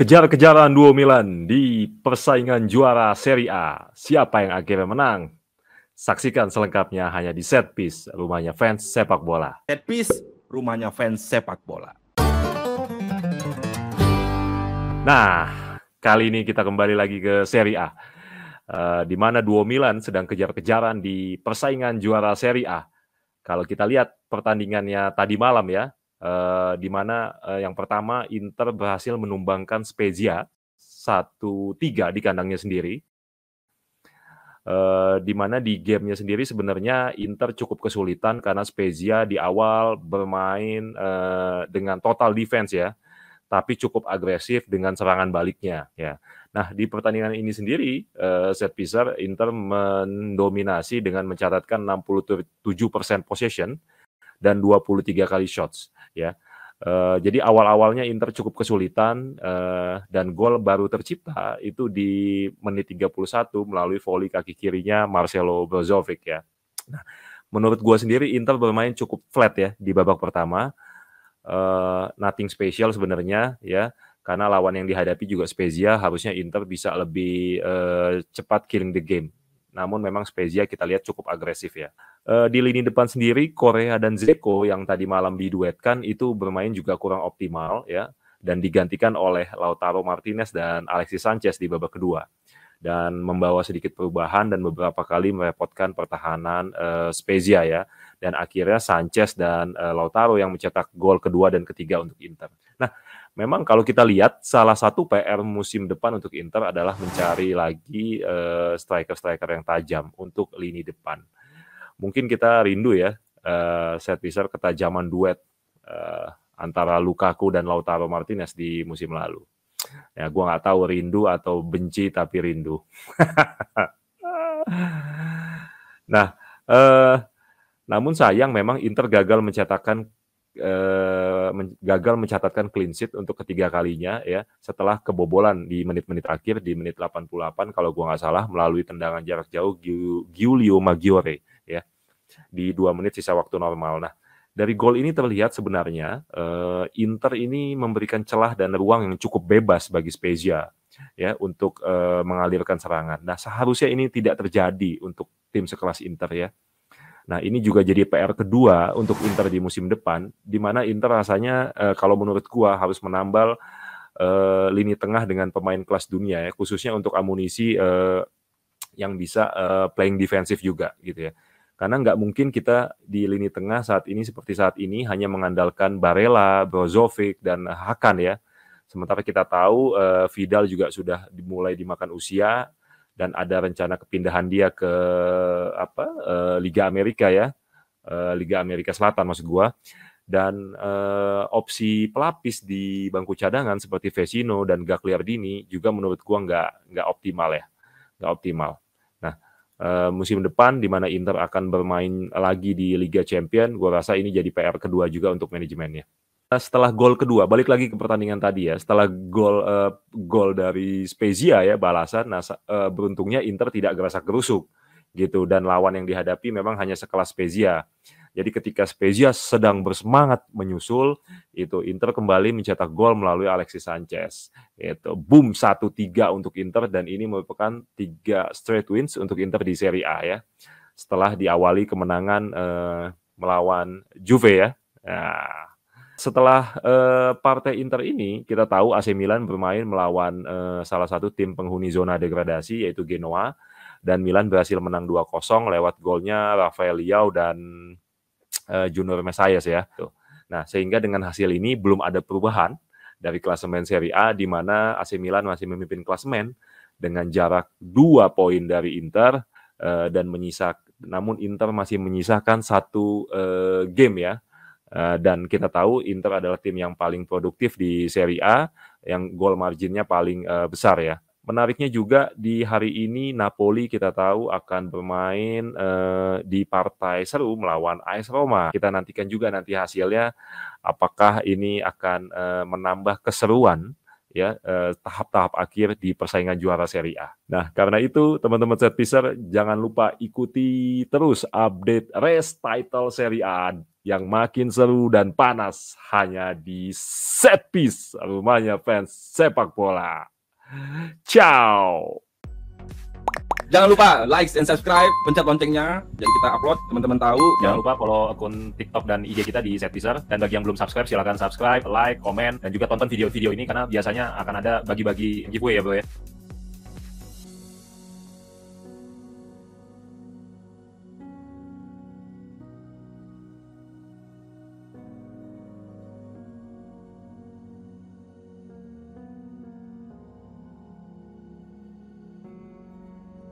Kejar-kejaran duo Milan di persaingan juara Serie A. Siapa yang akhirnya menang? Saksikan selengkapnya hanya di Set Piece, rumahnya fans sepak bola. Set Piece, rumahnya fans sepak bola. Nah, kali ini kita kembali lagi ke Serie A. Uh, di mana duo Milan sedang kejar-kejaran di persaingan juara Serie A. Kalau kita lihat pertandingannya tadi malam ya, uh, di mana uh, yang pertama Inter berhasil menumbangkan Spezia 1-3 di kandangnya sendiri. Uh, di mana di gamenya sendiri sebenarnya Inter cukup kesulitan karena Spezia di awal bermain uh, dengan total defense ya, tapi cukup agresif dengan serangan baliknya ya. Nah di pertandingan ini sendiri uh, set piecer Inter mendominasi dengan mencatatkan 67% possession dan 23 kali shots ya. Uh, jadi awal-awalnya Inter cukup kesulitan uh, dan gol baru tercipta itu di menit 31 melalui volley kaki kirinya Marcelo Brozovic ya. Nah, menurut gue sendiri Inter bermain cukup flat ya di babak pertama. Uh, nothing special sebenarnya ya karena lawan yang dihadapi juga Spezia harusnya Inter bisa lebih uh, cepat killing the game namun memang Spezia kita lihat cukup agresif ya. E, di lini depan sendiri Korea dan Zeko yang tadi malam diduetkan itu bermain juga kurang optimal ya dan digantikan oleh Lautaro Martinez dan Alexis Sanchez di babak kedua dan membawa sedikit perubahan dan beberapa kali merepotkan pertahanan e, Spezia ya dan akhirnya Sanchez dan e, Lautaro yang mencetak gol kedua dan ketiga untuk Inter. Nah, memang kalau kita lihat salah satu PR musim depan untuk Inter adalah mencari lagi striker striker-striker yang tajam untuk lini depan. Mungkin kita rindu ya uh, set piece ketajaman duet uh, antara Lukaku dan Lautaro Martinez di musim lalu. Ya, gua nggak tahu rindu atau benci tapi rindu. nah, uh, namun sayang memang Inter gagal mencetakkan eh, gagal mencatatkan clean sheet untuk ketiga kalinya ya setelah kebobolan di menit-menit akhir di menit 88 kalau gua nggak salah melalui tendangan jarak jauh Giulio Maggiore ya di dua menit sisa waktu normal. Nah dari gol ini terlihat sebenarnya eh, Inter ini memberikan celah dan ruang yang cukup bebas bagi Spezia ya untuk eh, mengalirkan serangan. Nah seharusnya ini tidak terjadi untuk tim sekelas Inter ya Nah, ini juga jadi PR kedua untuk Inter di musim depan, di mana Inter rasanya uh, kalau menurut gua harus menambal uh, lini tengah dengan pemain kelas dunia ya, khususnya untuk amunisi uh, yang bisa uh, playing defensif juga gitu ya. Karena nggak mungkin kita di lini tengah saat ini seperti saat ini hanya mengandalkan Barella, Brozovic dan Hakan ya. Sementara kita tahu uh, Vidal juga sudah dimulai dimakan usia, dan ada rencana kepindahan dia ke apa uh, Liga Amerika ya. Uh, Liga Amerika Selatan maksud gua. Dan uh, opsi pelapis di bangku cadangan seperti Vesino dan Gagliardini juga menurut gua nggak nggak optimal ya. Nggak optimal uh, musim depan di mana Inter akan bermain lagi di Liga Champion gua rasa ini jadi PR kedua juga untuk manajemennya setelah gol kedua, balik lagi ke pertandingan tadi ya. Setelah gol uh, gol dari Spezia ya balasan, nah uh, beruntungnya Inter tidak gerasak gerusuk gitu dan lawan yang dihadapi memang hanya sekelas Spezia. Jadi ketika Spezia sedang bersemangat menyusul, itu Inter kembali mencetak gol melalui Alexis Sanchez. Itu boom 1-3 untuk Inter dan ini merupakan tiga straight wins untuk Inter di Serie A ya. Setelah diawali kemenangan uh, melawan Juve ya. Nah, setelah uh, partai Inter ini, kita tahu AC Milan bermain melawan uh, salah satu tim penghuni zona degradasi yaitu Genoa dan Milan berhasil menang 2-0 lewat golnya Rafael Liao dan uh, Junior Mesias ya. Tuh. Nah, sehingga dengan hasil ini belum ada perubahan dari klasemen Serie A di mana AC Milan masih memimpin klasemen dengan jarak dua poin dari Inter uh, dan menyisak namun Inter masih menyisakan satu uh, game ya Eh, dan kita tahu Inter adalah tim yang paling produktif di Serie A, yang gol marginnya paling uh, besar ya. Menariknya juga di hari ini Napoli kita tahu akan bermain uh, di partai seru melawan AS Roma. Kita nantikan juga nanti hasilnya apakah ini akan uh, menambah keseruan ya tahap-tahap akhir di persaingan juara Serie A. Nah, karena itu teman-teman set jangan lupa ikuti terus update race title Serie A yang makin seru dan panas hanya di set piece rumahnya fans sepak bola. Ciao. Jangan lupa like and subscribe, pencet loncengnya, jadi kita upload teman-teman tahu. Jangan lupa follow akun TikTok dan IG kita di Setpiser. Dan bagi yang belum subscribe, silahkan subscribe, like, komen, dan juga tonton video-video ini karena biasanya akan ada bagi-bagi giveaway ya bro ya.